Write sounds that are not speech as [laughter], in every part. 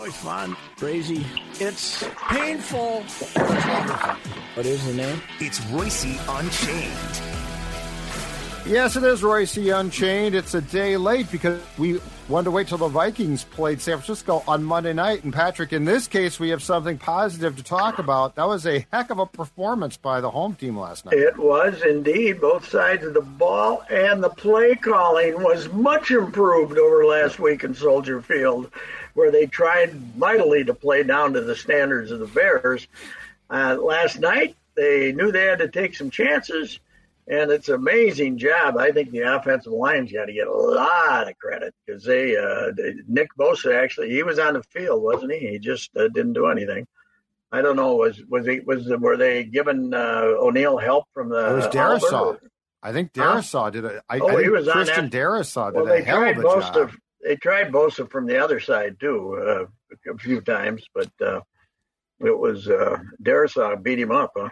Oh, it's fun, crazy. It's painful. It's wonderful. What is the name? It's Reusse Unchained. Yes, it is Reusse Unchained. It's a day late because we wanted to wait till the Vikings played San Francisco on Monday night. And Patrick, in this case, we have something positive to talk about. That was a heck of a performance by the home team last night. It was indeed. Both sides of the ball and the play calling was much improved over last week in Soldier Field where they tried mightily to play down to the standards of the Bears. Uh, last night, they knew they had to take some chances, and it's an amazing job. I think the offensive line's got to get a lot of credit because they, uh, Nick Bosa actually, he was on the field, wasn't he? He just uh, didn't do anything. I don't know. Was was he was were they giving uh, O'Neill help from the? It was Darrisaw. I think Darrisaw huh? did it. I, oh, I he was Christian on that. Darrisaw did well, a hell of a job. They tried Bosa from the other side too uh, a few times, but uh, it was uh, Darrisaw beat him up, huh?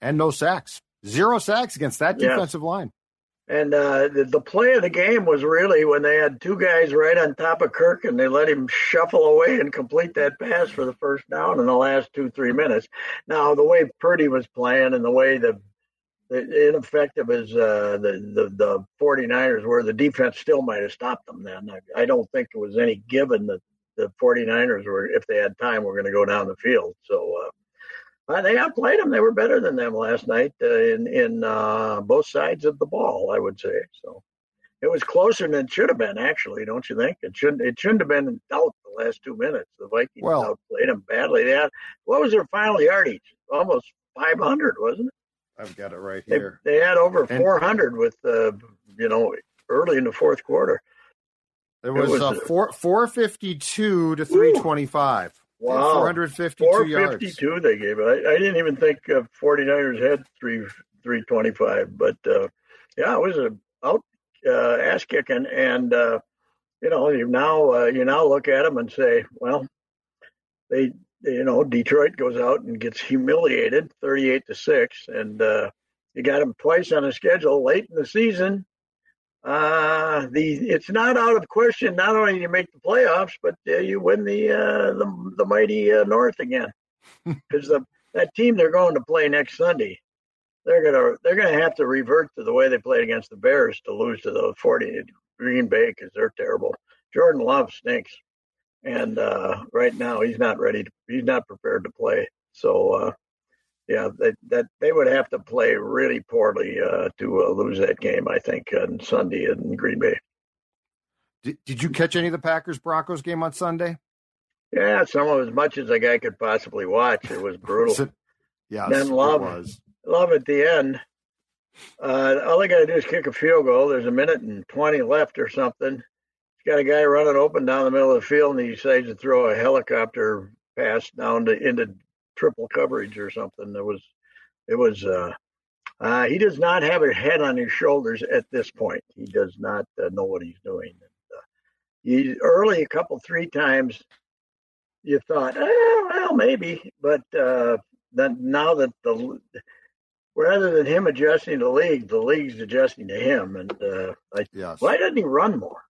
And no sacks, zero sacks against that defensive yeah. line. And uh, the, the play of the game was really when they had two guys right on top of Kirk and they let him shuffle away and complete that pass for the first down in the last two, three minutes. Now, the way Purdy was playing and the way the ineffective as uh, the, the the 49ers were, the defense still might have stopped them then. I, I don't think it was any given that the 49ers were, if they had time, were going to go down the field. So uh, they outplayed them. They were better than them last night uh, in in uh, both sides of the ball, I would say. So it was closer than it should have been, actually, don't you think? It shouldn't it shouldn't have been in doubt the last two minutes. The Vikings well, outplayed them badly. They had what was their final yardage? Almost 500, wasn't it? I've got it right here. They, had over 400 with, uh, you know, early in the fourth quarter. It was, it was uh, four, 452 to 325. Wow. 452 452 yards. they gave it. I, I, didn't even think uh, 49ers had three 325, but uh, yeah, it was a out uh, ass kicking. And, uh, you know, you now, uh, you now look at them and say, well, they you know, Detroit goes out and gets humiliated, thirty-eight to six, and uh, you got them twice on a schedule late in the season. Uh, the it's not out of question. Not only do you make the playoffs, but uh, you win the uh, the, the mighty uh, North again, [laughs] because the that team they're going to play next Sunday, they're gonna they're gonna have to revert to the way they played against the Bears to lose to the forty Green Bay because they're terrible. Jordan Love stinks and uh, right now he's not ready. To, he's not prepared to play. So uh, yeah, that that they would have to play really poorly uh, to uh, lose that game. I think on Sunday in Green Bay. Did, did you catch any of the Packers Broncos game on Sunday? Yeah, some of as much as a guy could possibly watch. It was [laughs] brutal. yeah, then love was. love at the end. Uh, all they got to do is kick a field goal. There's a minute and twenty left or something He's got a guy running open down the middle of the field, and he decides to throw a helicopter pass down to into triple coverage or something. It was, it was. Uh, uh, he does not have a head on his shoulders at this point. He does not uh, know what he's doing. And, uh, he early a couple three times, you thought, oh, well, maybe, but uh, then now that the rather than him adjusting to the league, the league's adjusting to him. And uh, I, yes. why doesn't he run more?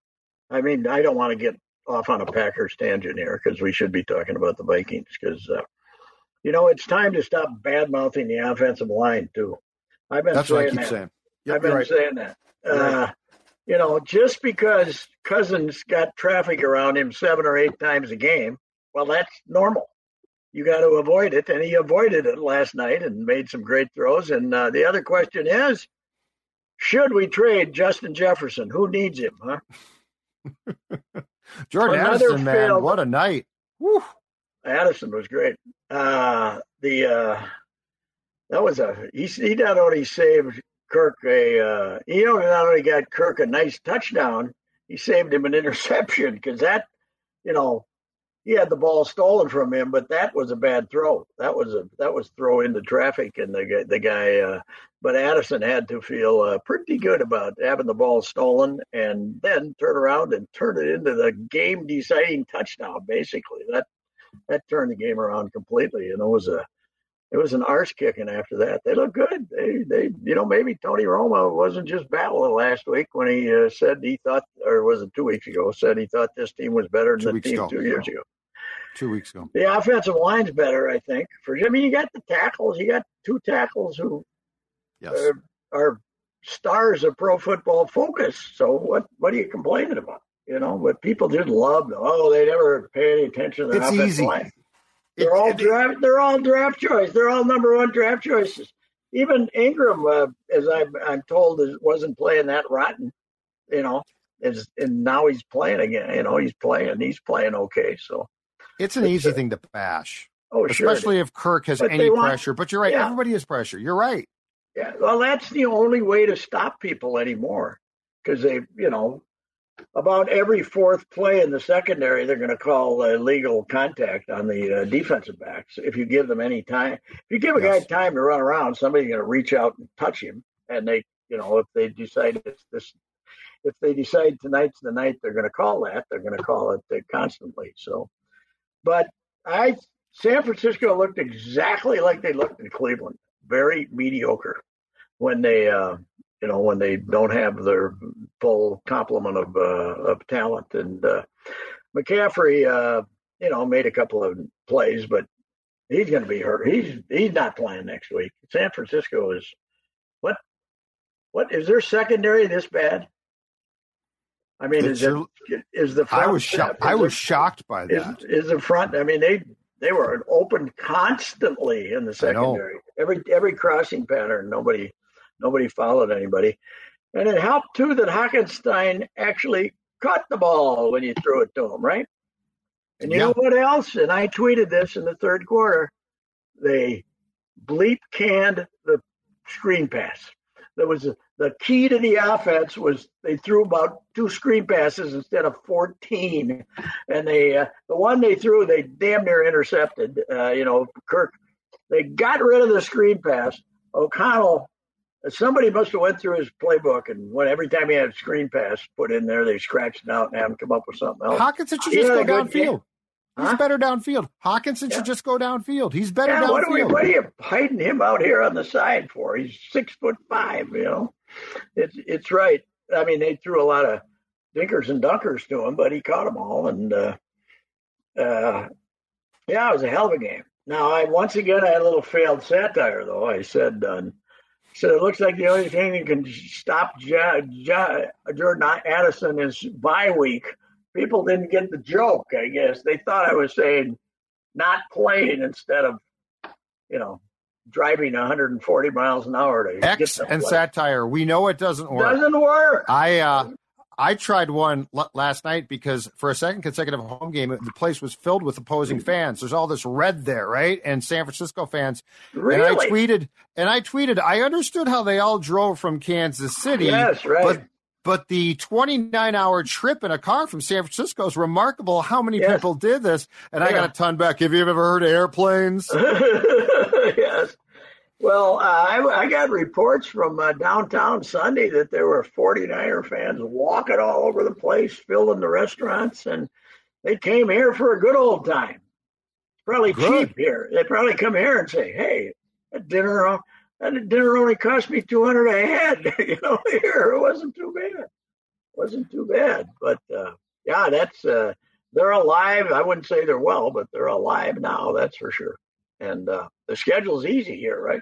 I mean, I don't want to get off on a Packers tangent here because we should be talking about the Vikings because, uh, you know, it's time to stop bad mouthing the offensive line too. I've been That's saying what I keep that. saying. Yep, I've been right. saying that. Uh, you know, just because Cousins got traffic around him seven or eight times a game, well, that's normal. You got to avoid it, and he avoided it last night and made some great throws. And uh, the other question is, should we trade Justin Jefferson? Who needs him, huh? [laughs] Jordan Another Addison, man, failed- what a night. Woo. Addison was great. Uh, the uh, that was a he. He not only saved Kirk a uh, he not only got Kirk a nice touchdown, he saved him an [laughs] interception because that you know he had the ball stolen from him, but that was a bad throw. That was a that was throw into traffic, and the the guy. Uh, but Addison had to feel uh, pretty good about having the ball stolen and then turn around and turn it into the game deciding touchdown. Basically, that that turned the game around completely, and it was a it was an arse kicking after that. They look good. They they you know maybe Tony Romo wasn't just battling last week when he uh, said he thought or was it two weeks ago said he thought this team was better Two than the weeks team ago. two years ago. Two weeks ago. The offensive line's better, I think. For I mean, you got the tackles. You got two tackles who Yes. uh, are stars of pro football focus. So what what are you complaining about? You know, but people just love them. Oh, they never pay any attention to the It's easy. line. They're It- all it- draft. They're all draft choice. They're all number one draft choices. Even Ingram, uh, as I'm, I'm told, is, wasn't playing that rotten. You know, is and now he's playing again. You know, he's playing. He's playing okay. So, It's an easy thing to bash, oh sure. especially if Kirk has But any want- pressure. But you're right. yeah. Everybody has pressure. You're right. Yeah, well, that's the only way to stop people anymore because they, you know, about every fourth play in the secondary, they're going to call uh, legal contact on the uh, defensive backs if you give them any time. If you give a Yes. guy time to run around, somebody's going to reach out and touch him, and they, you know, if they decide it's this, if they decide tonight's the night they're going to call that, they're going to call it uh, constantly. So, but I, San Francisco looked exactly like they looked in Cleveland, very mediocre when they uh, you know when they don't have their full complement of uh, of talent and uh, McCaffrey uh, you know made a couple of plays but he's going to be hurt he's he's not playing next week San Francisco is what what is their secondary this bad I mean It's is your- is the front, I was shocked. I is was it- shocked by is, that. is the front. I mean, they they were open constantly in the secondary. Every every crossing pattern, nobody nobody followed anybody, and it helped too that Hockenson actually caught the ball when you threw it to him, right? And you know what else? And I tweeted this in the third quarter. They bleep canned the screen pass. There was a, the key to the offense was they threw about two screen passes instead of 14 and they uh, the one they threw they damn near intercepted uh, you know kirk they got rid of the screen pass o'connell somebody must have went through his playbook and when every time he had a screen pass put in there they scratched it out and had him come up with something else Hockenson should just go downfield. He's Huh? better downfield. Hockenson Yeah. should just go downfield. He's better yeah, what are, we, downfield. what are you hiding him out here on the side for? He's six foot five, you know. It's it's right. I mean, they threw a lot of dinkers and dunkers to him, but he caught them all, and uh, uh, yeah, it was a hell of a game. Now, I once again I had a little failed satire though. I said, uh, said it looks like the only thing that can stop ja, ja, Jordan Addison is bye week. People didn't get the joke. I guess they thought I was saying not playing instead of, you know, driving 140 miles an hour to get X and satire. We know it doesn't work. Doesn't work. I uh, I tried one l- last night because for a second consecutive home game, the place was filled with opposing fans. There's all this red there, right? And San Francisco fans. Really? And I tweeted, and I tweeted, I understood how they all drove from Kansas City. Yes, right. But but the 29 hour trip in a car from San Francisco is remarkable. How many Yes. people did this? And I got a ton back. Have you ever heard of airplanes? [laughs] Well, uh, I, I got reports from uh, downtown Sunday that there were 49er fans walking all over the place, filling the restaurants, and they came here for a good old time. It's probably Good. cheap here. They probably come here and say, "Hey, that dinner, uh, that dinner only cost me 200 a head." [laughs] you know, here it wasn't too bad. wasn't too bad, but uh, yeah, that's uh, they're alive. I wouldn't say they're well, but they're alive now. That's for sure. And uh, the schedule's easy here, right?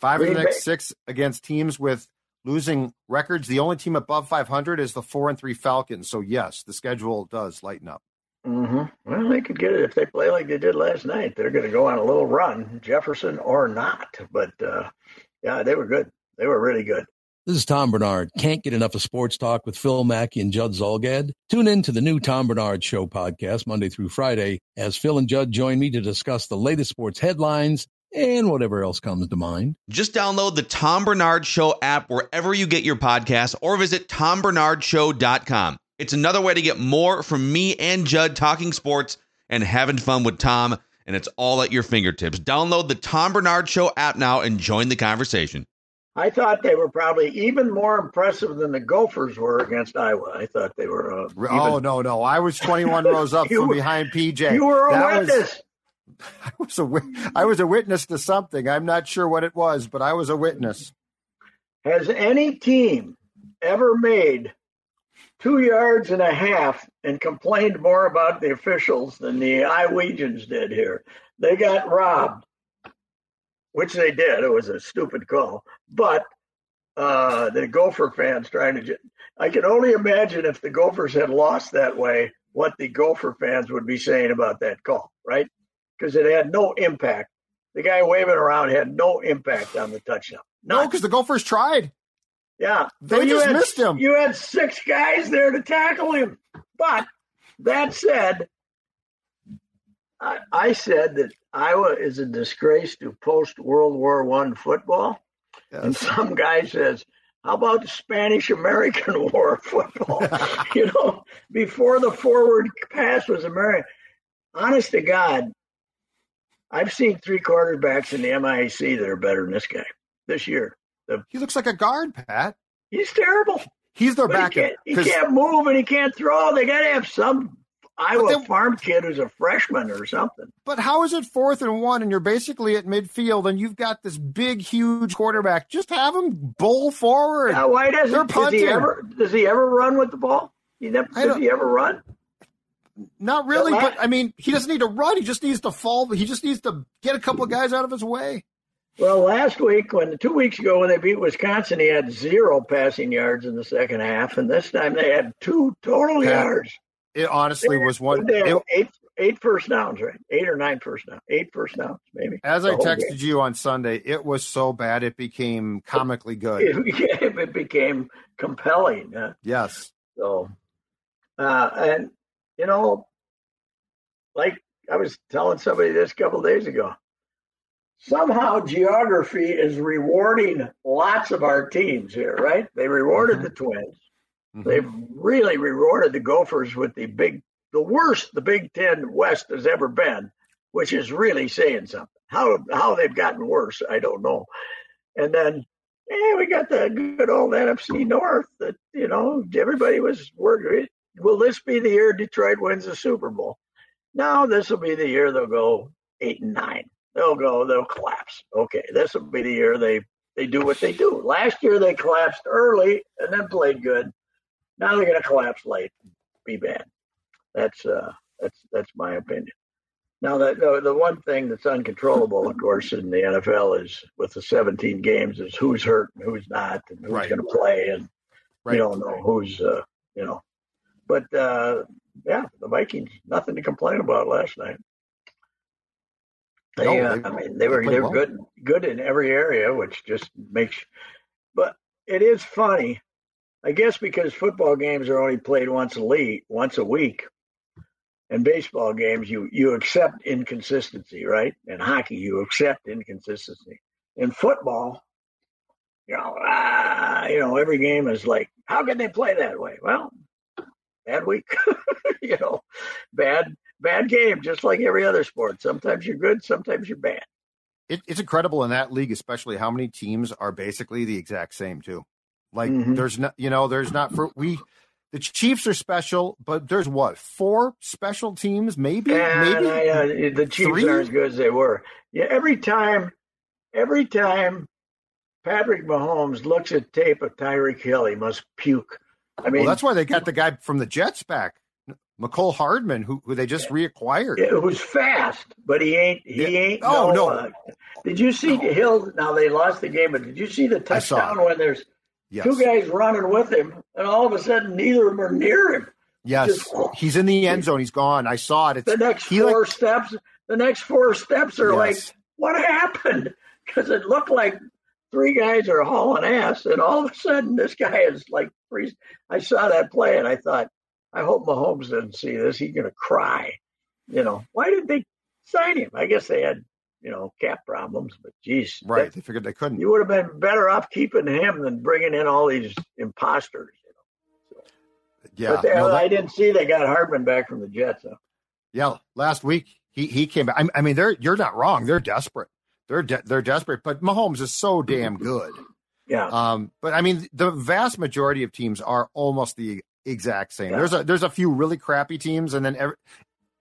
Five of the next Bay. six against teams with losing records. The only team above 500 is the four and three Falcons. So yes, the schedule does lighten up. Mm-hmm. Well, they could get it if they play like they did last night. They're going to go on a little run, Jefferson or not. But uh, yeah, they were good. They were really good. This is Tom Barnard. Can't get enough of sports talk with Phil Mackey and Judd Zulgad? Tune in to the new Tom Barnard Show podcast Monday through Friday as Phil and Judd join me to discuss the latest sports headlines and whatever else comes to mind. Just download the Tom Barnard Show app wherever you get your podcasts or visit tombarnardshow.com. It's another way to get more from me and Judd talking sports and having fun with Tom, and it's all at your fingertips. Download the Tom Barnard Show app now and join the conversation. I thought they were probably even more impressive than the Gophers were against Iowa. I thought they were. Uh, oh no, no! I was 21 [laughs] rows up from were, behind PJ. You were a that witness. Was, [laughs] I was a I was a witness to something. I'm not sure what it was, but I was a witness. Has any team ever made two yards and a half and complained more about the officials than the Iowegians did here? They got robbed which they did. It was a stupid call, but uh, the Gopher fans trying to. I can only imagine if the Gophers had lost that way, what the Gopher fans would be saying about that call, right? Because it had no impact. The guy waving around had no impact on the touchdown. None. No, because the Gophers tried. Yeah, they just had, missed him. You had six guys there to tackle him. But that said, I, I said that Iowa is a disgrace to post World War One football. Yes. And some guy says, How about the Spanish American [laughs] War football? [laughs] you know, before the forward pass was American. Honest to God, I've seen three quarterbacks in the MIAC that are better than this guy this year. The, he looks like a guard, Pat. He's terrible. He's their backup. He, he can't move and he can't throw. They got to have some Iowa then, farm kid who's a freshman or something. But how is it fourth and one and you're basically at midfield and you've got this big, huge quarterback? Just have him bowl forward. Yeah, why doesn't They're punting. Does he ever, does he ever run with the ball? He never, does he ever run? Not really, but I mean, he doesn't need to run. He just needs to fall. He just needs to get a couple of guys out of his way. Well, last week, when two weeks ago when they beat Wisconsin, he had zero passing yards in the second half, and this time they had two total Pat, yards. It honestly was one. It, eight, eight first downs, right? Eight or nine first downs. Eight first downs, maybe. As I texted game. you on Sunday, it was so bad it became comically good. [laughs] It became, it became compelling. Uh, yes. So, uh, and you know, like I was telling somebody this a couple days ago, somehow geography is rewarding lots of our teams here, right? They rewarded mm-hmm. the Twins. Mm-hmm. They've really rewarded the Gophers with the big, the worst the Big Ten West has ever been, which is really saying something. How how they've gotten worse, I don't know. And then, hey, we got the good old NFC North that you know everybody was worried. Will this be the year Detroit wins the Super Bowl? No, this will be the year they'll go eight and nine. They'll go, they'll collapse. Okay, this will be the year they they do what they do. Last year they collapsed early and then played good. Now they're going to collapse late, and be bad. That's uh, that's that's my opinion. Now, the, the, the one thing that's uncontrollable, of course, in the NFL is with the 17 games is who's hurt and who's not, and who's right. going to play, and right. you don't know who's uh, you know. But uh, yeah, the Vikings nothing to complain about last night. They, no, uh, they I mean, they were they, they were well. good good in every area, which just makes. But it is funny I guess because football games are only played once a week, once a week, and baseball games you you accept inconsistency, right? And hockey, you accept inconsistency. In football, you know, ah, you know, every game is like, how can they play that way? Well, bad week, [laughs] you know, bad bad game, just like every other sport. Sometimes you're good, sometimes you're bad. It, it's incredible in that league, especially how many teams are basically the exact same too. Like mm-hmm. there's not, you know, there's not for we. The Chiefs are special, but there's what four special teams, maybe. Yeah, maybe yeah, the Chiefs three? aren't as good as they were. Yeah, every time, every time Patrick Mahomes looks at tape of Tyreek Hill, he must puke. I mean, well, that's why they got the guy from the Jets back, Mecole Hardman, who, who they just reacquired. It was fast, but he ain't. He yeah. ain't. Oh no! no. Uh, did you see no. Hill? Now they lost the game, but did you see the touchdown when there's Yes. two guys running with him, and all of a sudden, neither of them are near him. Yes. Just- He's in the end zone. He's gone. I saw it. It's The next four like- steps, the next four steps are like, what happened? Because it looked like three guys are hauling ass, and all of a sudden, this guy is like freeze. I saw that play, and I thought, I hope Mahomes doesn't see this. He's going to cry. You know, why did they sign him? I guess they had, you know, cap problems, but geez, right. that- They figured they couldn't. you would have been better off keeping him than bringing in all these imposters. You know? yeah. but they, no, that- I didn't see they got Hardman back from the Jets. Huh? Yeah, last week he he came back. I, I mean, they're you're not wrong. They're desperate. They're de- they're desperate. But Mahomes is so damn good. Yeah. Um, but I mean, the vast majority of teams are almost the exact same. Yeah. There's a there's a few really crappy teams, and then every,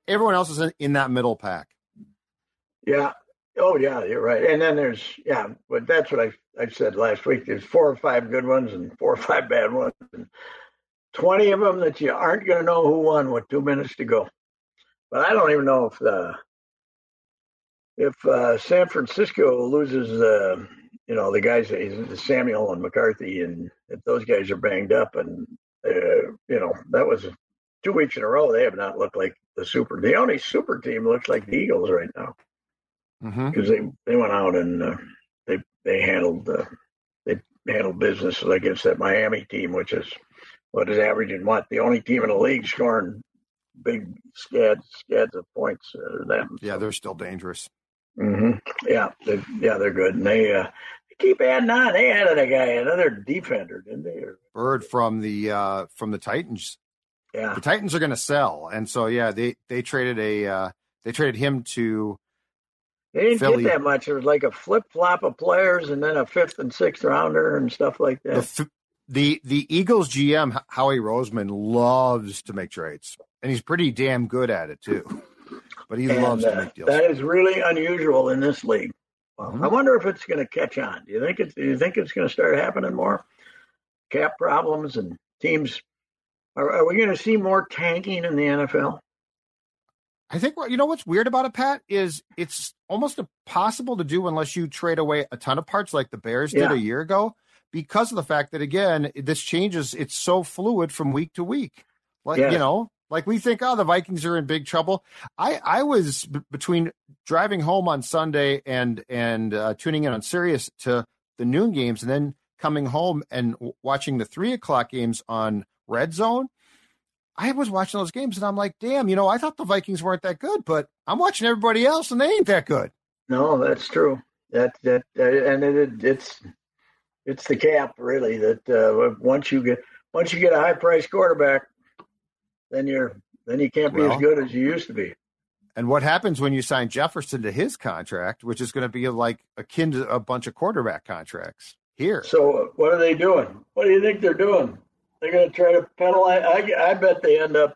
everyone else is in, in that middle pack. Yeah. Oh, yeah, you're right. And then there's, yeah, but that's what I I said last week. There's four or five good ones and four or five bad ones, and twenty of them that you aren't going to know who won with two minutes to go. But I don't even know if the if uh, San Francisco loses, uh, you know, the guys Samuel and McCaffrey, and if those guys are banged up, and uh, you know, that was two weeks in a row. They have not looked like the super. The only super team looks like the Eagles right now Mm-hmm. because they they went out and uh, they they handled uh, they handled business against that Miami team, which is what is averaging what the only team in the league scoring big scads scads of points. Uh, them. Yeah, they're still dangerous. Hmm Yeah, they, yeah, they're good, and they uh, keep adding on. They added a guy, another defender, didn't they? Bird from the uh, from the Titans. Yeah, The Titans are going to sell, and so yeah, they they traded a uh, they traded him to they didn't Philly. get that much. It was like a flip flop of players, and then a fifth and sixth rounder and stuff like the that. f- the the Eagles GM Howie Roseman loves to make trades, and he's pretty damn good at it too. [laughs] But he And, loves to uh, make deals. That is really unusual in this league. Well, Mhm. I wonder if it's going to catch on. Do you think it's? Do you think it's going to start happening more? Cap problems and teams. Are, are we going to see more tanking in the NFL? I think what you know what's weird about it, Pat, is it's almost impossible to do unless you trade away a ton of parts like the Bears did Yeah. a year ago, because of the fact that again, this changes. It's so fluid from week to week. Like Yes. you know, like we think, oh, the Vikings are in big trouble. I I was b- between driving home on Sunday and and uh, tuning in on Sirius to the noon games, and then coming home and w- watching the three o'clock games on Red Zone. I was watching those games and I'm like, damn, you know, I thought the Vikings weren't that good, but I'm watching everybody else and they ain't that good. No, that's true. That that and it, it's it's the cap really that uh, once you get once you get a high price quarterback, then you're then you can't be Well- as good as you used to be. And what happens when you sign Jefferson to his contract, which is going to be like akin to a bunch of quarterback contracts here? So uh, what are they doing? What do you think they're doing? They're going to try to penalize. I, I bet they end up.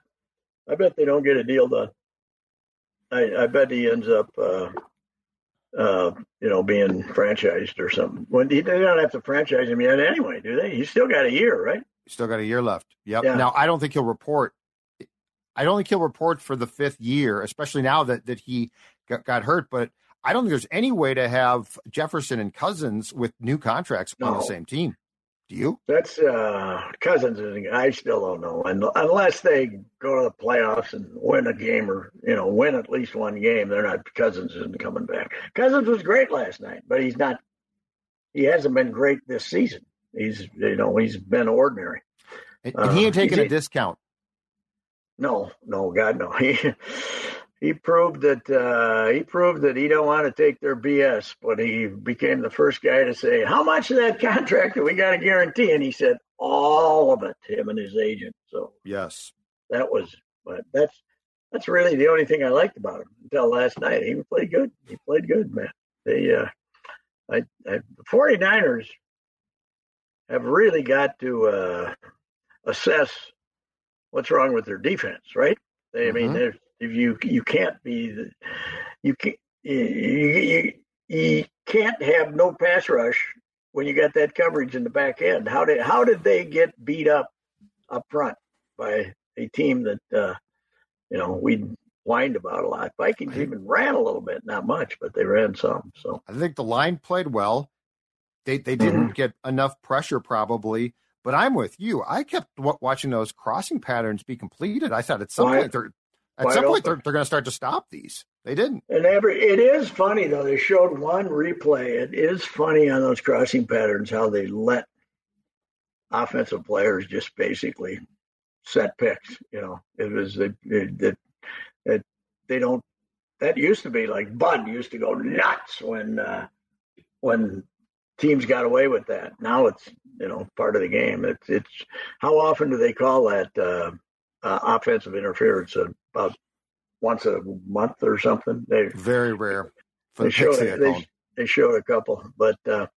I bet they don't get a deal done. I, I bet he ends up, uh, uh, you know, being franchised or something. When they don't have to franchise him yet anyway, do they? He's still got a year, right? Still got a year left. Yep. Yeah. Now I don't think he'll report. I don't think he'll report for the fifth year, especially now that that he got, got hurt. But I don't think there's any way to have Jefferson and Cousins with new contracts on the same team. Do you? That's uh, Cousins. I still don't know, and unless they go to the playoffs and win a game, or you know, win at least one game, they're not. Cousins isn't coming back. Cousins was great last night, but he's not. He hasn't been great this season. He's you know he's been ordinary. And, he ain't Uh, taking a discount. No, no, God, no. [laughs] He he proved that uh, he proved that he don't want to take their BS. But he became the first guy to say, "How much of that [laughs] contract do we got to guarantee?" And he said, "All of it." Him and his agent. So Yes. that was, but that's that's really the only thing I liked about him until last night. He played good. He played good, man. They, uh, I, I, the 49ers have really got to uh, assess what's wrong with their defense, right? They, I mean, Mhm. there's if you you can't be, the- you can't you, you, you can't have no pass rush when you got that coverage in the back end. How did how did they get beat up up front by a team that uh, you know we whined about a lot? Vikings even ran a little bit, not much, but they ran some. So I think the line played well. They they didn't mm-hmm. get enough pressure probably. But I'm with you. I kept watching those crossing patterns be completed. I thought at some point they're at some point they're, they're going to start to stop these. They didn't. And every it is funny though. They showed one replay. It is funny on those crossing patterns how they let offensive players just basically set picks. You know, it was that it, it, they don't. That used to be like Bud used to go nuts when uh, when teams got away with that. Now it's you know part of the game. It's it's how often do they call that uh, uh, offensive interference? About once a month or something. They very rare. They showed a, they, they, showed a couple, but uh,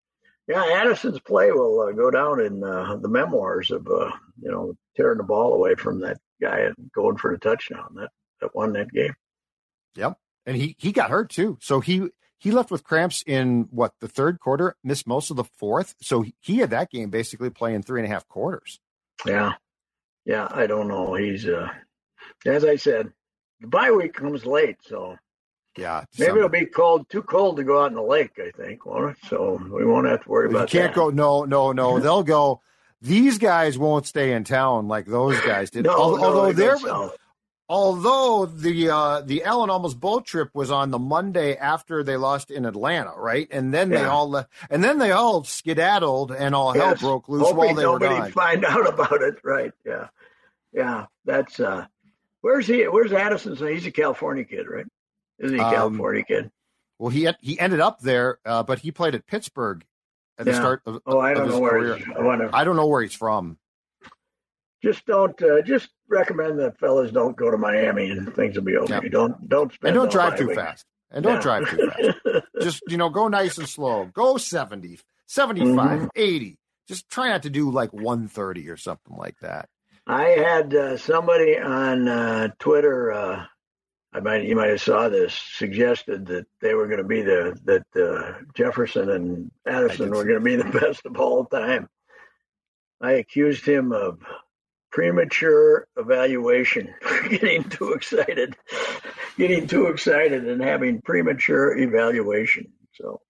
yeah, Addison's play will uh, go down in uh, the memoirs of uh, you know tearing the ball away from that guy and going for the touchdown that that won that game. Yep, and he he got hurt too, so he he left with cramps in what the third quarter, missed most of the fourth. So he had that game basically playing three and a half quarters. Yeah, yeah. I don't know. He's uh, as I said, the bye week comes late, so yeah. Maybe it'll be cold, too cold to go out in the lake. I think, won't it? So we won't have to worry about. You can't that. go. No, no, no. [laughs] They'll go. These guys won't stay in town like those guys did. no, although no, they're south although the uh, the Allen almost boat trip was on the Monday after they lost in Atlanta, right? And then yeah. they all and then they all skedaddled and all yes. hell broke loose Hoping while they nobody were gone. Find [laughs] out about it, right? Yeah, yeah. That's uh, where's he? Where's Addison? So he's a California kid, right? Isn't he a um, California kid? Well, he had, he ended up there, uh, but he played at Pittsburgh at the start of, oh, I don't know where career. I, I don't know where he's from just don't uh, just recommend that fellas don't go to Miami and things will be okay. Yep. Don't don't spend and don't drive too fast. And don't yeah. drive too fast. [laughs] just you know, go nice and slow. Go 70, 75, mm-hmm. 80. Just try not to do like 130 or something like that. I had uh, somebody on uh, Twitter. Uh, I might you might have saw this suggested that they were going to be the that uh, Jefferson and Addison were going to be the [laughs] best of all time. I accused him of premature evaluation, [laughs] getting too excited, getting too excited and having premature evaluation. So,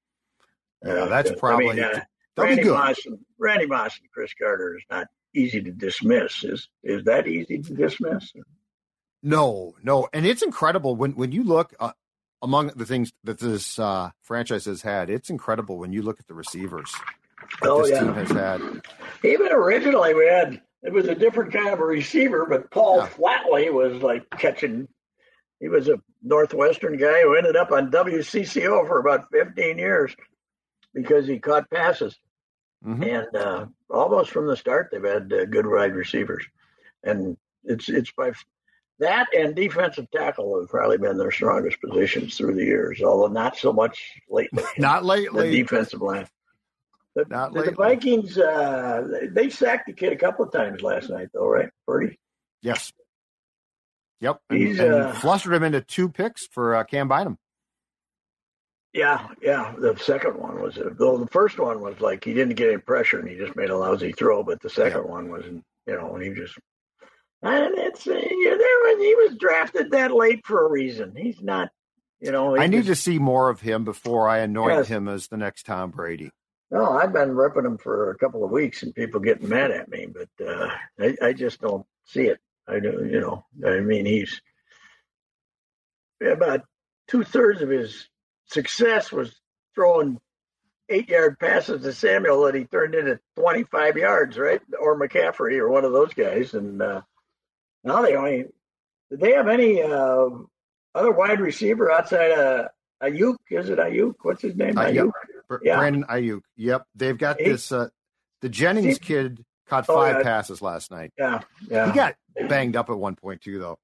yeah, that's probably. I mean, uh, Randy Moss, and, Randy Moss and Cris Carter is not easy to dismiss. Is is that easy to dismiss? No, no, and it's incredible when when you look uh, among the things that this uh, franchise has had. It's incredible when you look at the receivers that oh, this yeah. team has had. Even originally, we had it was a different kind of a receiver, but Paul yeah. Flatley was like catching. He was a Northwestern guy who ended up on WCCO for about 15 years because he caught passes. Mm-hmm. And uh, almost from the start, they've had uh, good wide receivers, and it's it's by that and defensive tackle have probably been their strongest positions through the years, although not so much lately. [laughs] not lately. The defensive line. The, Not the, the Vikings, uh, they sacked the kid a couple of times last night, though, right, Purdy? Yes. Yep. And, He's, and uh, flustered him into two picks for uh, Cam Bynum. Yeah, yeah. The second one was, though the first one was like he didn't get any pressure and he just made a lousy throw, but the second yeah. one was, you know, and he just, and it's, uh, yeah, there he was drafted that late for a reason. He's not, you know. I need just, to see more of him before I anoint yes. him as the next Tom Brady. No, I've been ripping him for a couple of weeks and people getting mad at me, but uh, I, I just don't see it. I do, you know, I mean, he's about two thirds of his success was throwing eight yard passes to Samuel that he turned into 25 yards, right? Or McCaffrey or one of those guys. And uh, now they only, did they have any uh, other wide receiver outside of Aiyuk? Is it Aiyuk? What's his name? Aiyuk. Yeah. Brandon Aiyuk. Yep, they've got this. Uh, the Jennings kid caught oh, five yeah. passes last night. Yeah, yeah. He got banged up at one point too, though.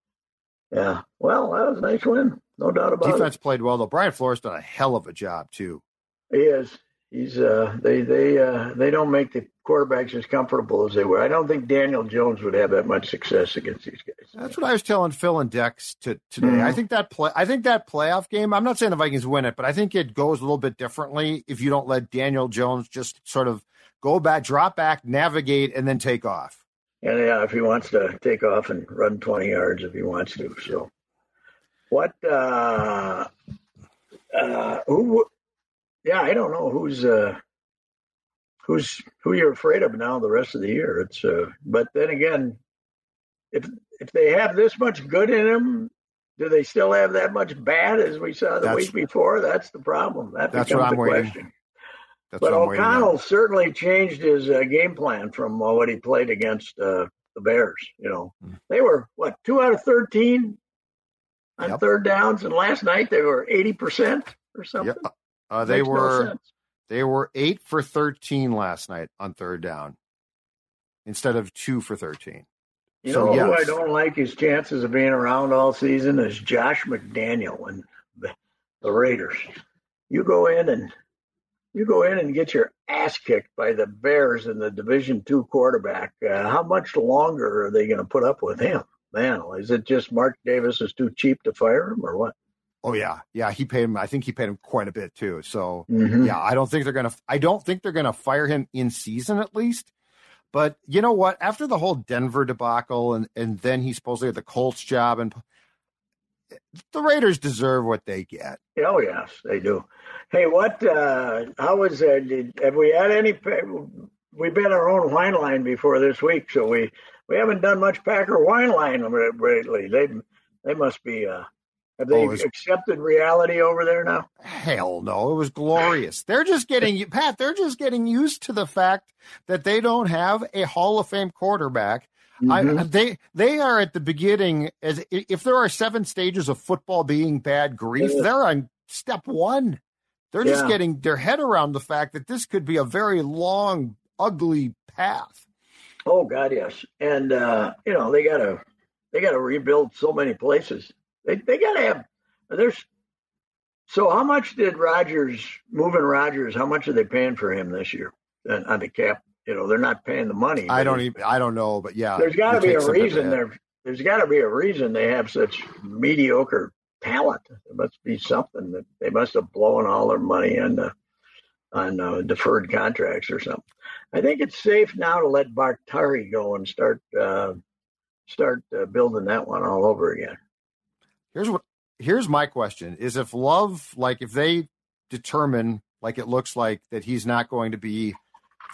Yeah. Well, that was a nice win, no doubt about Defense it. Defense played well though. Brian Flores done a hell of a job too. He is. He's uh they they uh they don't make the quarterbacks as comfortable as they were. I don't think Daniel Jones would have that much success against these guys. That's what I was telling Phil and Dex to, today. Mm-hmm. I think that play I think that playoff game, I'm not saying the Vikings win it, but I think it goes a little bit differently if you don't let Daniel Jones just sort of go back, drop back, navigate, and then take off. And yeah, if he wants to take off and run 20 yards if he wants to. So what uh uh who yeah, I don't know who's uh who's who you're afraid of now the rest of the year. It's uh, but then again, if if they have this much good in them, do they still have that much bad as we saw the That's- week before? That's the problem. That That's becomes what I'm the waiting. question. That's But what I'm waiting on. O'Connell certainly changed his uh, game plan from uh, what he played against uh, the Bears. You know, Mm. they were what two out of thirteen on Yep. third downs, and last night they were eighty percent or something. Yeah, uh, they Makes were sense. they were eight for thirteen last night on third down, instead of two for thirteen. You So, know who I don't like his chances of being around all season is Josh McDaniel and the, the Raiders. You go in and you go in and get your ass kicked by the Bears and the Division two quarterback. Uh, how much longer are they going to put up with him? Man, is it just Mark Davis is too cheap to fire him or what? Oh yeah, yeah. He paid him. I think he paid him quite a bit too. So Mhm. yeah, I don't think they're gonna. I don't think they're gonna fire him in season at least. But you know what? After the whole Denver debacle, and and then he supposedly had the Colts job, and the Raiders deserve what they get. Oh yes, they do. Hey, what? Uh, how was? Uh, did, have we had any? We've been our own wine line before this week, so we we haven't done much Packer wine line lately. They they must be. Uh, have they Oh, accepted reality over there now? Hell no, it was glorious. They're just getting [laughs] Pat. They're just getting used to the fact that they don't have a Hall of Fame quarterback. I, Mhm. they they are at the beginning as if there are seven stages of football being bad grief. Yeah. They're on step one. They're just Yeah. getting their head around the fact that this could be a very long, ugly path. Oh God, yes. And uh, you know they gotta they gotta rebuild so many places. They they gotta have. There's. So how much did Rodgers moving Rodgers? How much are they paying for him this year on on the cap? You know they're not paying the money. I don't even I don't know, but yeah, There's got to be a some type of reason there. There's got to be a reason they have such mediocre talent. There must be something that they must have blown all their money on uh, on uh, deferred contracts or something. I think it's safe now to let Bartari go and start uh, start uh, building that one all over again. Here's what here's my question is if love like if they determine like it looks like that he's not going to be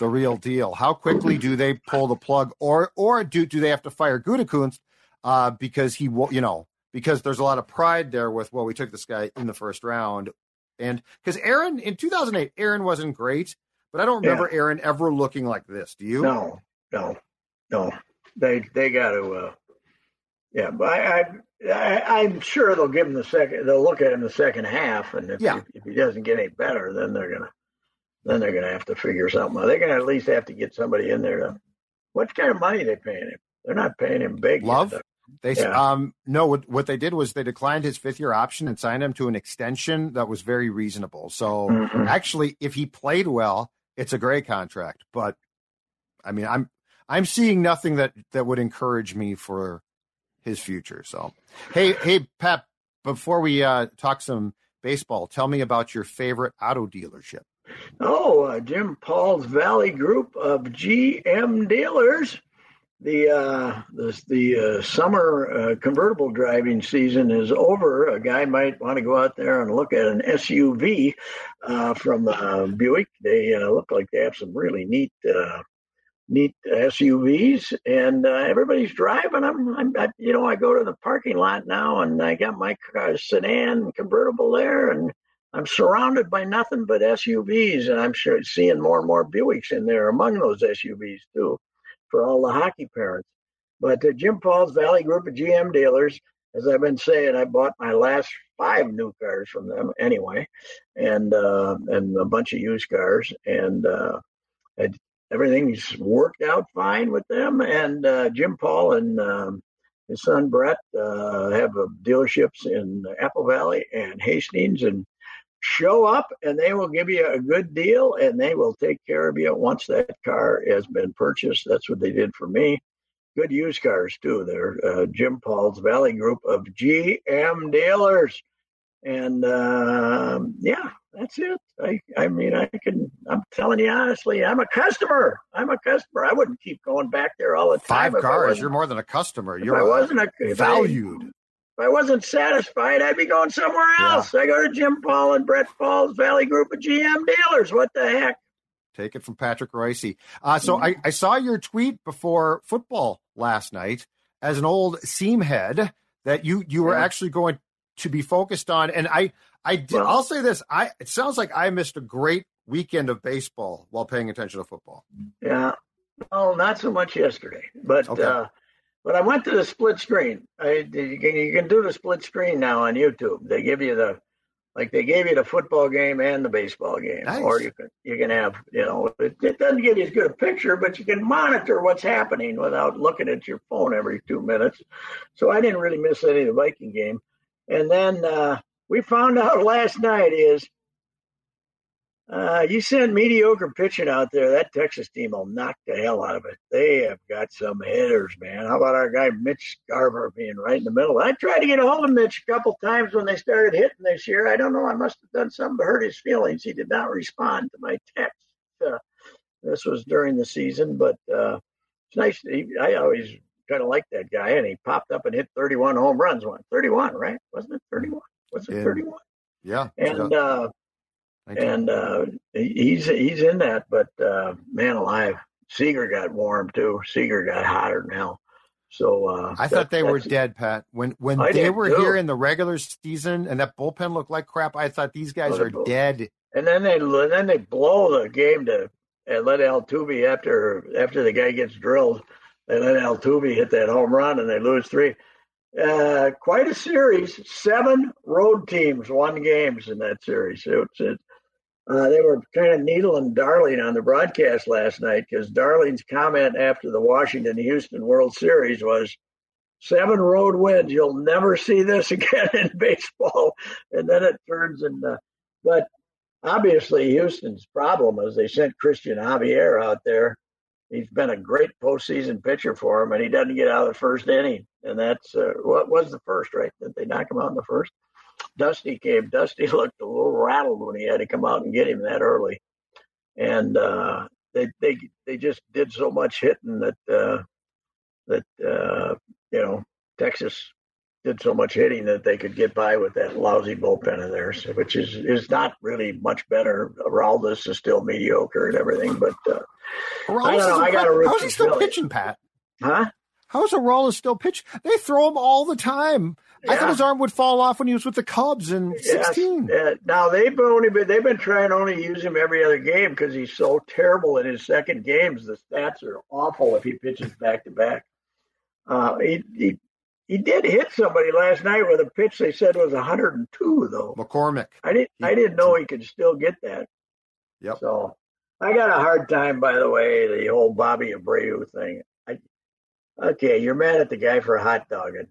the real deal how quickly do they pull the plug or or do do they have to fire Gutekunst uh because he will you know because there's a lot of pride there with well we took this guy in the first round and because Aaron in 2008 Aaron wasn't great but I don't remember Aaron ever looking like this do you No, no, no. They they got to. Uh, yeah, but I, I, I'm sure they'll give him the second. They'll look at him the second half, and if, Yeah. if, if he doesn't get any better, then they're gonna then they're gonna have to figure something out. They're gonna at least have to get somebody in there to. What kind of money they paying him? They're not paying him big. yet. Love? They Yeah. um no what what they did was they declined his fifth year option and signed him to an extension that was very reasonable. So Mhm. actually if he played well, it's a great contract. But I mean I'm I'm seeing nothing that that would encourage me for his future. So hey hey Pep, before we uh talk some baseball, tell me about your favorite auto dealership. Oh, uh, Jim Paul's Valley Group of GM dealers. The uh, the, the uh, summer uh, convertible driving season is over. A guy might want to go out there and look at an SUV uh, from uh, Buick. They look like they have some really neat uh, neat SUVs, and uh, everybody's driving them. I'm, I, you know, I go to the parking lot now, and I got my car, sedan convertible there, and I'm surrounded by nothing but SUVs, and I'm sure seeing more and more Buicks in there among those SUVs too, for all the hockey parents. But uh, Jim Paul's Valley Group of GM dealers, as I've been saying, I bought my last five new cars from them anyway, and uh, and a bunch of used cars, and uh, I, everything's worked out fine with them. And uh, Jim Paul and um, his son Brett uh, have dealerships in Apple Valley and Hastings, and show up and they will give you a good deal and they will take care of you once that car has been purchased. That's what they did for me. Good used cars too. They're uh, Jim Paul's Valley Group of GM dealers, and uh, yeah, that's it. I, I mean, I can. I'm telling you honestly, I'm a customer. I'm a customer. I wouldn't keep going back there all the time. Five cars, you're more than a customer. You're I wasn't a if I- valued. if I wasn't satisfied, I'd be going somewhere Yeah. else. I go to Jim Paul and Brett Paul's Valley Group of GM dealers. What the heck? Take it from Patrick Reusse. Uh, so I, I saw your tweet before football last night as an old seam head that you you were Yeah. actually going to be focused on. And I I did, Well- I'll say this: I it sounds like I missed a great weekend of baseball while paying attention to football. Yeah. Well, not so much yesterday, but Okay. uh, but I went to the split screen. I you can, you can do the split screen now on YouTube. They give you the like they gave you the football game and the baseball game, Nice. or you can you can have you know it, it doesn't give you as good a picture, but you can monitor what's happening without looking at your phone every two minutes. So I didn't really miss any of the Viking game, and then uh, we found [laughs] out last night is uh, you send mediocre pitching out there, that Texas team will knock the hell out of it. They have got some hitters, man. How about our guy Mitch Garver being right in the middle? I tried to get a hold of Mitch a couple times when they started hitting this year. I don't know. I must have done something to hurt his feelings. He did not respond to my text. Uh, this was during the season, but uh, it's nice. He, I always kind of like that guy, and he popped up and hit 31 home runs. One 31, right? Wasn't it 31? Was it Yeah. 31? Yeah, And uh, and uh, he's he's in that. But uh, man alive, Seager got warm too. Seager got hotter now. So uh, I that- thought they were dead, Pat. When when I they were too. here in the regular season and that bullpen looked like crap, I thought these guys Oh, the are bull- dead. And then they and then they blow the game to and let Altuve after after the guy gets drilled. They let Altuve hit that home run and they lose three. Uh, quite a series. Seven road teams won games in that series. It, it, uh, they were kind of needling Darling on the broadcast last night because Darling's comment after the Washington Houston World Series was seven road wins. You'll never see this [laughs] again in baseball. And then it turns into, but obviously Houston's problem is they sent Christian Javier out there. He's been a great postseason pitcher for him, and he doesn't get out of the first inning. And that's uh, what was the first, right? Did they knock him out in the first? Dusty came. Dusty [laughs] looked a little rattled when he had to come out and get him that early. And uh, they they they just did so much hitting that uh, that uh, you know Texas did so much hitting that they could get by with that lousy bullpen of theirs, which is is not really much better. Raldis is still mediocre and everything, but uh, I don't know. I got a How's he still feeling. pitching, Pat? huh? How's Aroldis still pitch? They throw him all the time. I thought his arm would fall off when he was with the Cubs in Yes. 16. Uh, now they've only been they've been trying to only use him every other game because he's so terrible in his second games. The stats are awful if he pitches back to back. Uh, he, he he did hit somebody last night with a pitch they said was 102 though. McCormick. I didn't I didn't know he could still get that. Yep. So I got a hard time, by the way, the whole Bobby Abreu thing. I, okay, you're mad at the guy for hot dogging.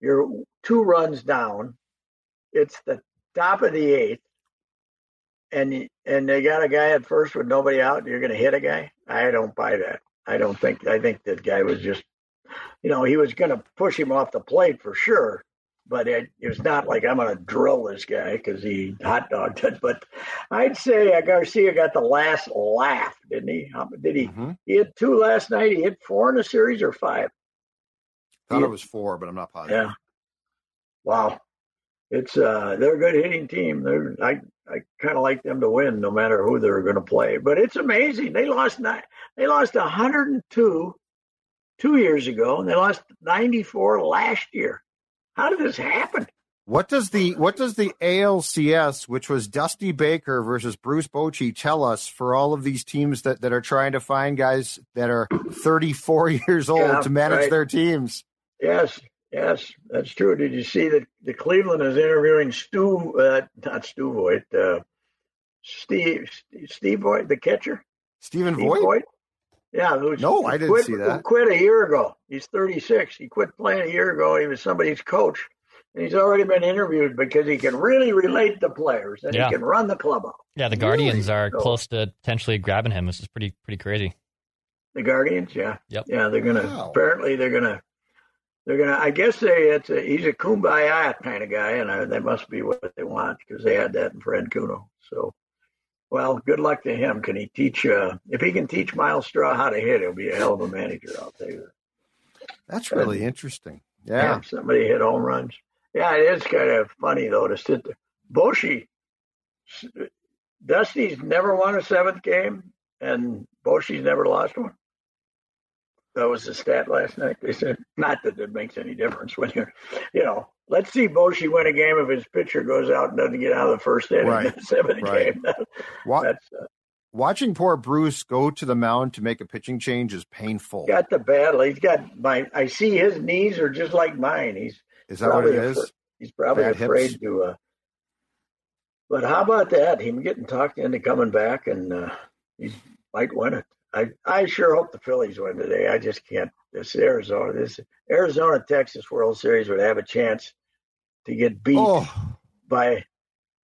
You're two runs down. It's the top of the eighth, and and they got a guy at first with nobody out. You're going to hit a guy. I don't buy that. I don't think. I think that guy was just, you know, he was going to push him off the plate for sure but it, it was not like I'm going to drill this guy because he hot dogged it. But I'd say uh, Garcia got the last laugh, didn't he? How, did he? Mhm. He hit two last night. He hit four in the series or five. Thought Yeah. it was four, but I'm not positive. Yeah. Wow. It's uh, they're a good hitting team. They're I I kind of like them to win, no matter who they're going to play. But it's amazing. They lost nine. They lost 102 two years ago, and they lost 94 last year. How did this happen? What does the what does the ALCS, which was Dusty Baker versus Bruce Bochy, tell us for all of these teams that, that are trying to find guys that are 34 [laughs] years old Yeah, to manage right. their teams? Yes, yes, that's true. Did you see that the Cleveland is interviewing Stu, uh, not Stu Voigt, uh, Steve, Steve Vogt, the catcher? Stephen Steve Vogt? Yeah, who's, No, I didn't quit, see that. Quit a year ago. He's 36. He quit playing a year ago. He was somebody's coach. And he's already been interviewed because he can really relate to players and Yeah. he can run the clubhouse. Yeah, the Guardians Really? are So- close to potentially grabbing him. This is pretty pretty crazy. The Guardians, yeah, Yep. yeah, they're gonna. Wow. Apparently, they're gonna. They're gonna. I guess they. It's a, he's a kumbaya kind of guy, and I, that must be what they want because they had that in Francona. So, well, good luck to him. Can he teach? Uh, if he can teach Myles Straw how to hit, he'll be a hell of a manager. I'll tell you. That's really interesting. that. Yeah. Somebody hit home runs. Yeah, it is kind of funny though to sit there. Bochy, Dusty's never won a seventh game. and Bochy's never lost one. That was the stat last night. They said not that it makes any difference when you're, you know. Let's see Bochy win a game if his pitcher goes out and doesn't get out of the first inning. Right. [laughs] The seventh Right. game. [laughs] Wa- That's uh, watching poor Bruce go to the mound to make a pitching change is painful. got the battle. He's got my. I see his knees are just like mine. He's Is that what it is? afraid- He's probably Bad hips? afraid to. Uh, but how about that? Him getting talked into coming back, and uh, he might win it. I I sure hope the Phillies win today. I just can't. This Arizona, this Arizona Texas World Series would have a chance to get beat Oh, by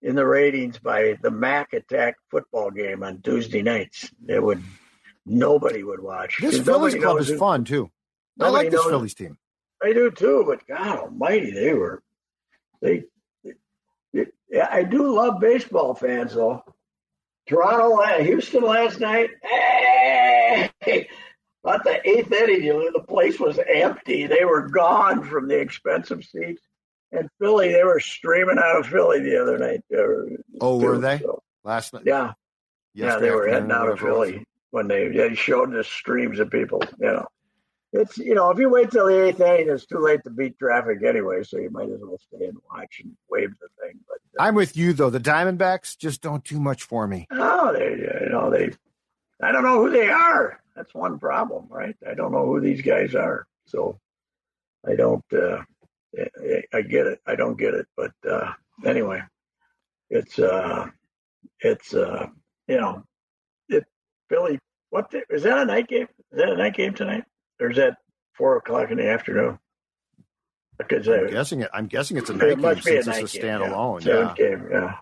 in the ratings by the Mac Attack football game on Tuesday nights. It would nobody would watch. This Phillies club is who- fun too. I like this knows- Phillies team. I do too, but God Almighty, they were they. it- yeah, I do love baseball fans though. Toronto, Houston last night. Hey, about the eighth inning, you- the place was empty. They were gone from the expensive seats. And Philly, they were streaming out of Philly the other night. uh, Oh, were they? so, Last night. yeah, yeah, they were heading out of. Philly when they they showed the streams of people. You know, it's you know if you wait till the eighth inning, it's too late to beat traffic anyway. So you might as well stay and watch and wave the thing. But uh, I'm with you though. The Diamondbacks just don't do much for me. no, they you know they I don't know who they are. That's one problem, right? I don't know who these guys are. So I don't. uh I, I get it. I don't get it. But uh anyway, it's uh it's uh you know it Philly. What the, is that a night game? Is that a night game tonight, or is that four o'clock in the afternoon? Because I'm uh, guessing it. I'm guessing it's a it night game must be a since it's a game, standalone. Yeah. Yeah. Game. Yeah.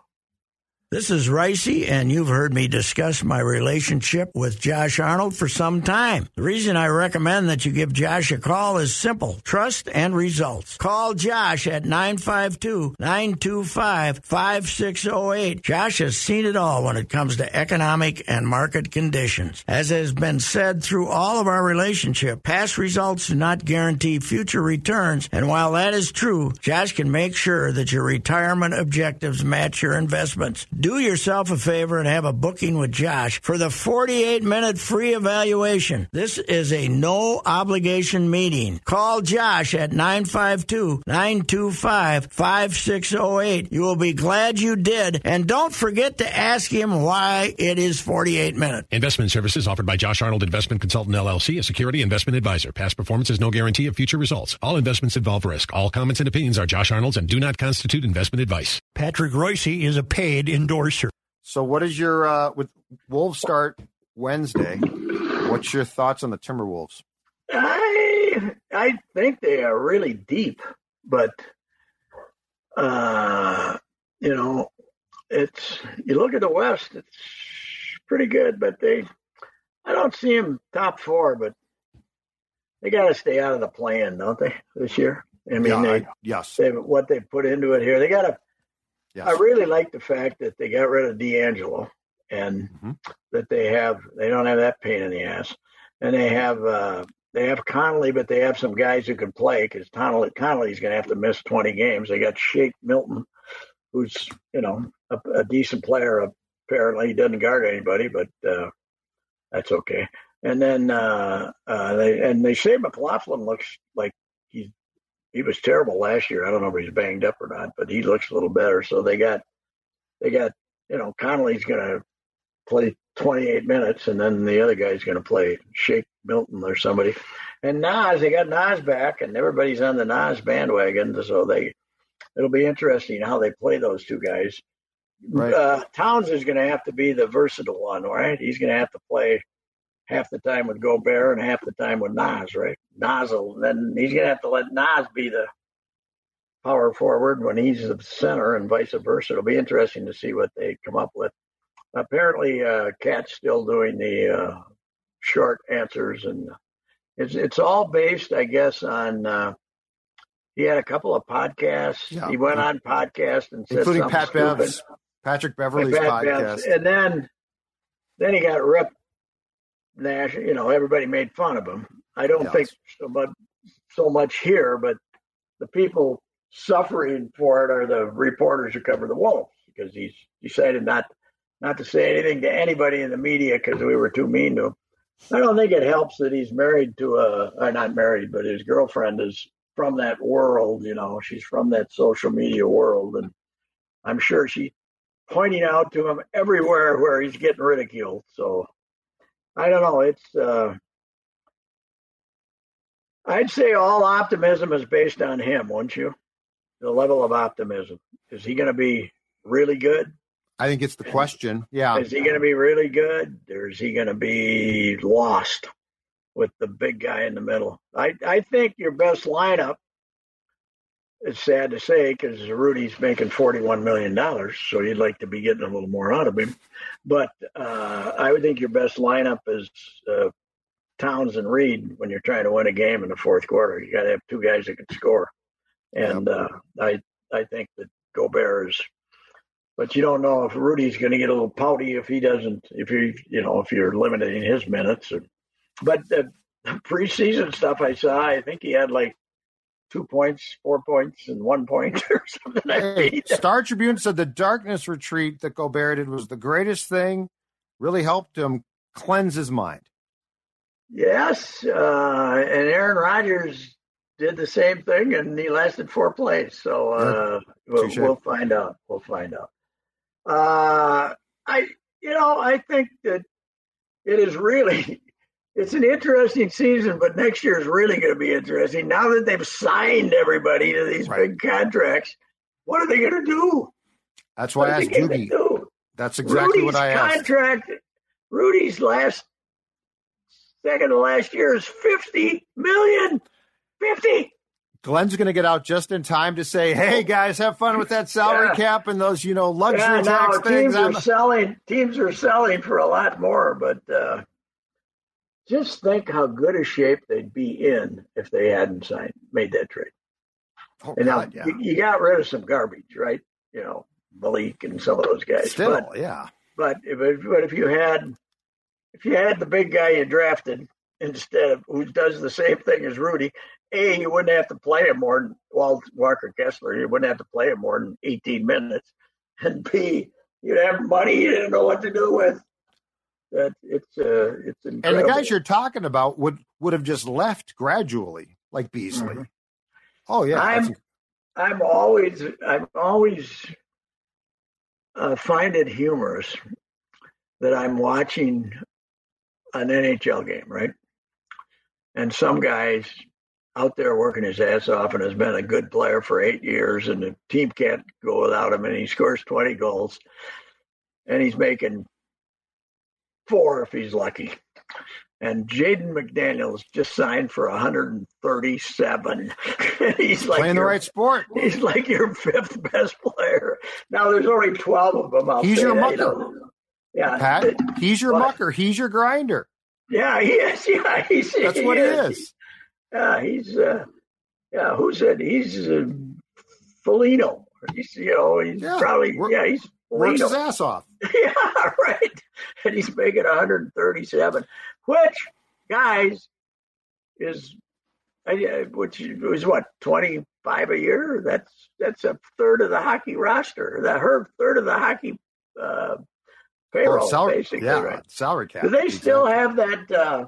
This is Ricey, and you've heard me discuss my relationship with Josh Arnold for some time. The reason I recommend that you give Josh a call is simple trust and results. Call Josh at 952 925 5608. Josh has seen it all when it comes to economic and market conditions. As has been said through all of our relationship, past results do not guarantee future returns, and while that is true, Josh can make sure that your retirement objectives match your investments. Do yourself a favor and have a booking with Josh for the 48 minute free evaluation. This is a no obligation meeting. Call Josh at 952 925 5608. You will be glad you did. And don't forget to ask him why it is 48 minutes. Investment services offered by Josh Arnold Investment Consultant LLC, a security investment advisor. Past performance is no guarantee of future results. All investments involve risk. All comments and opinions are Josh Arnold's and do not constitute investment advice. Patrick Reusse is a paid endorser. So, what is your uh, with Wolves start Wednesday? What's your thoughts on the Timberwolves? I I think they are really deep, but uh, you know, it's you look at the West, it's pretty good, but they I don't see them top four, but they got to stay out of the plan, don't they? This year, I mean, Yeah, they, I- yes, they what they put into it here, they got to. Yes. I really like the fact that they got rid of D'Angelo and Mhm. that they have they don't have that pain in the ass, and they have uh, they have Conley, but they have some guys who can play because Conley Conley's going to have to miss twenty games. They got Shake Milton, who's you know a, a decent player. Apparently, he doesn't guard anybody, but uh, that's okay. And then uh, uh, they and they say McLaughlin looks like he's he was terrible last year. I don't know if he's banged up or not, but he looks a little better. So they got they got you know Conley's going to play 28 minutes, and then the other guy's going to play Shake Milton or somebody. And Naz, they got Naz back, and everybody's on the Naz bandwagon. So they it'll be interesting how they play those two guys. Right. Uh, Towns is going to have to be the versatile one, right? He's going to have to play half the time with Gobert and half the time with Naz, right? Naz will, then he's going to have to let Naz be the power forward when he's the center and vice versa. It'll be interesting to see what they come up with. Apparently, uh, KAT's still doing the uh, short answers, and it's it's all based, I guess, on. Uh, he had a couple of podcasts. Yeah. He went on podcast and said including Pat stupid. Bev's, Patrick Beverley's Pat podcast. Bev's. And then then he got ripped. Nash, you know, everybody made fun of him. I don't think so much, so much here, but the people suffering for it are the reporters who cover the Wolves because he's decided not. not to say anything to anybody in the media because we were too mean to him. I don't think it helps that he's married to a, or not married, but his girlfriend is from that world. You know, she's from that social media world, and I'm sure she's pointing out to him everywhere where he's getting ridiculed. So I don't know. It's uh, I'd say all optimism is based on him, wouldn't you? The level of optimism. Is he going to be really good? I think it's the question. Yeah. Is he going to be really good, or is he going to be lost with the big guy in the middle? I I think your best lineup. It's sad to say because Rudy's making forty-one million dollars, so you'd like to be getting a little more out of him. But uh, I would think your best lineup is uh, Towns and Reid when you're trying to win a game in the fourth quarter. You got to have two guys that can score, and uh, I I think that Gobert is. But you don't know if Rudy's going to get a little pouty if he doesn't. If you you know if you're limiting his minutes. But the preseason stuff I saw, I think he had like two points, four points, and one point [laughs] or something. Hey, Star Tribune said the darkness retreat that Gobert did was the greatest thing. Really helped him cleanse his mind. Yes, uh, and Aaron Rodgers did the same thing, and he lasted four plays. So uh, we'll, we'll, find out. We'll find out. Uh, I, you know, I think that it is really. It's an interesting season, but next year is really going to be interesting. Now that they've signed everybody to these right. big contracts, what are they going to do? That's why I asked Doogie. That's exactly Rudy's what I asked. Contract. Rudy's last second to last year is 50 million. 50. Glen's going to get out just in time to say, "Hey guys, have fun with that salary yeah. cap and those, you know, luxury yeah, tax things." Teams are selling. Teams are selling for a lot more, but uh, just think how good a shape they'd be in if they hadn't signed, made that trade. Oh, and God, now yeah. you, you, got rid of some garbage, right? You know, Malik and some of those guys. Still, but, yeah. But if, but if you had if you had the big guy you drafted instead of who does the same thing as Rudy, A, you wouldn't have to play him more than Walt Walker Kessler. You wouldn't have to play him more than 18 minutes. And B, you'd have money you didn't know what to do with. That it's uh, it's incredible. And the guys you're talking about would would have just left gradually, like Beasley. Mhm. Oh yeah, I'm I'm always I'm always uh, find it humorous that I'm watching an NHL game, right? And some guys out there working his ass off and has been a good player for eight years, and the team can't go without him, and he scores 20 goals, and he's making four if he's lucky. And Jaden McDaniels just signed for 137. [laughs] he's like playing the right sport. He's like your fifth best player. Now there's only 12 of them. I'll He's your that, you mucker. know. Yeah, Pat, he's your but- mucker. He's your grinder. Yeah, he is. [laughs] Yeah, he's. That's what he is. Yeah, he's. Uh, yeah, who said he's uh, Felino? He's, you know, he's Yeah, probably. yeah, he's Works his ass off. [laughs] Yeah, right. And [laughs] he's making 137, which, guys, is I- which was what 25 a year. That's that's a third of the hockey roster. That her third of the hockey uh, payroll, Oh, salary, basically. yeah, right? salary cap. Do they still have that uh,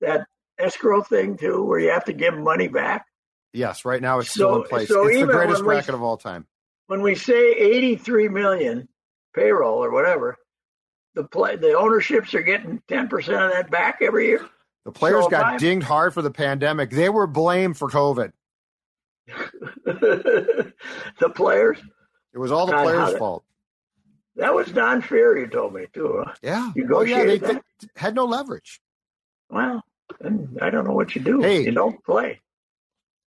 that escrow thing too, where you have to give money back? Yes, right now it's So- still in place. so it's the greatest when we- of all time. When we say 83 million payroll or whatever, the play the ownerships are getting 10 percent of that back every year. The players So got I'm- dinged hard for the pandemic. They were blamed for COVID. [laughs] the players. It was all the players' fault. That was Don Fehr, you told me too. Huh? Yeah. You Oh yeah, they had no leverage. Well, I don't know what you do. Hey. you don't play.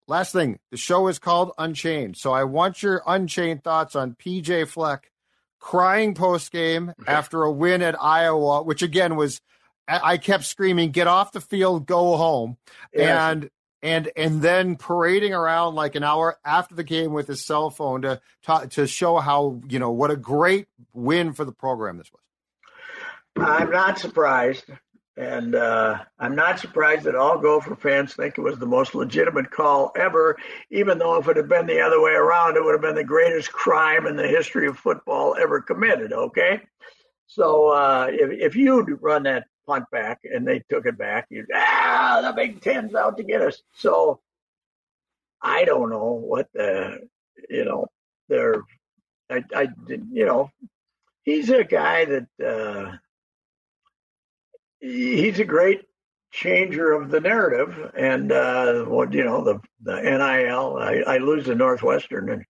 Last thing, the show is called Unchained. So I want your Unchained thoughts on PJ Fleck crying post game mm-hmm. after a win at Iowa, which again was I I kept screaming, "Get off the field, go home," Yes. and and and then parading around like an hour after the game with his cell phone to to, to show how you know what a great win for the program this was. I'm not surprised. And uh, I'm not surprised that all Gopher fans think it was the most legitimate call ever, even though if it had been the other way around, it would have been the greatest crime in the history of football ever committed. Okay. So uh, if, if you'd run that punt back and they took it back, you'd, ah, the Big Ten's out to get us. So I don't know what the, you know, they're, I, I, you know, he's a guy that, uh, he's a great changer of the narrative. And uh, what you know, the the NIL, I, I lose to Northwestern, and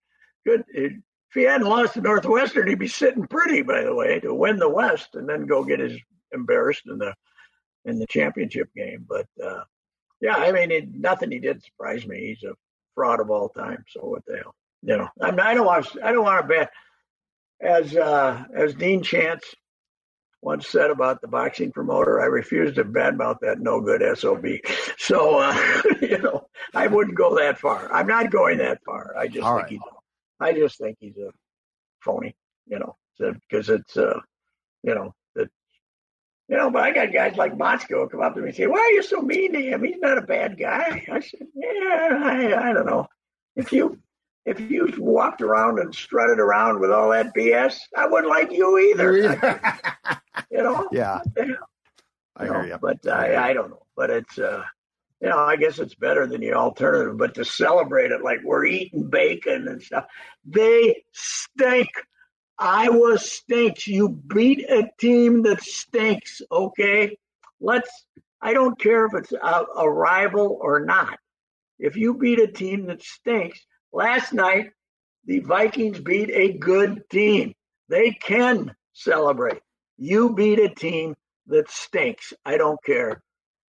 good. It, if he hadn't lost to Northwestern, he'd be sitting pretty, by the way, to win the West and then go get his embarrassed in the in the championship game. But uh, yeah, I mean, it, nothing he did surprised me. He's a fraud of all time. So what the hell, you know? I, mean, I don't want I don't want to bet as uh, as Dean Chance once said about the boxing promoter, I refuse to badmouth that no good SOB. So, uh, [laughs] you know, I wouldn't go that far. I'm not going that far. I just All think right. he's, a, I just think he's a phony, you know, because it's, uh, you know, that, you know, but I got guys like Motzko come up to me and say, why are you so mean to him? He's not a bad guy. I said, yeah, I, I don't know. If you, if you walked around and strutted around with all that BS, I wouldn't like you either. you know? [laughs] Yeah. You I hear you. But I, I don't know. But it's, uh, you know, I guess it's better than the alternative. But to celebrate it like we're eating bacon and stuff, they stink. Iowa stinks. You beat a team that stinks. Okay, let's. I don't care if it's a, a rival or not. If you beat a team that stinks, last night the Vikings beat a good team. They can celebrate. You beat a team that stinks. I don't care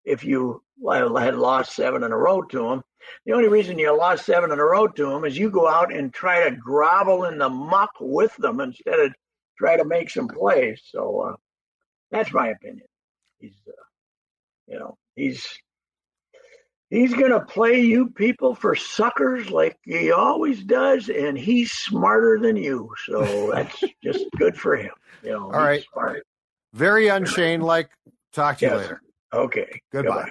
if you had lost seven in a row to them. The only reason you lost seven in a row to them is you go out and try to grovel in the muck with them instead of try to make some plays. So uh, that's my opinion. He's, uh, you know, he's he's gonna play you people for suckers like he always does, and he's smarter than you. So [laughs] that's just good for him. You know, All right. Smart. Very unchained like. Talk to you later. Okay. Goodbye.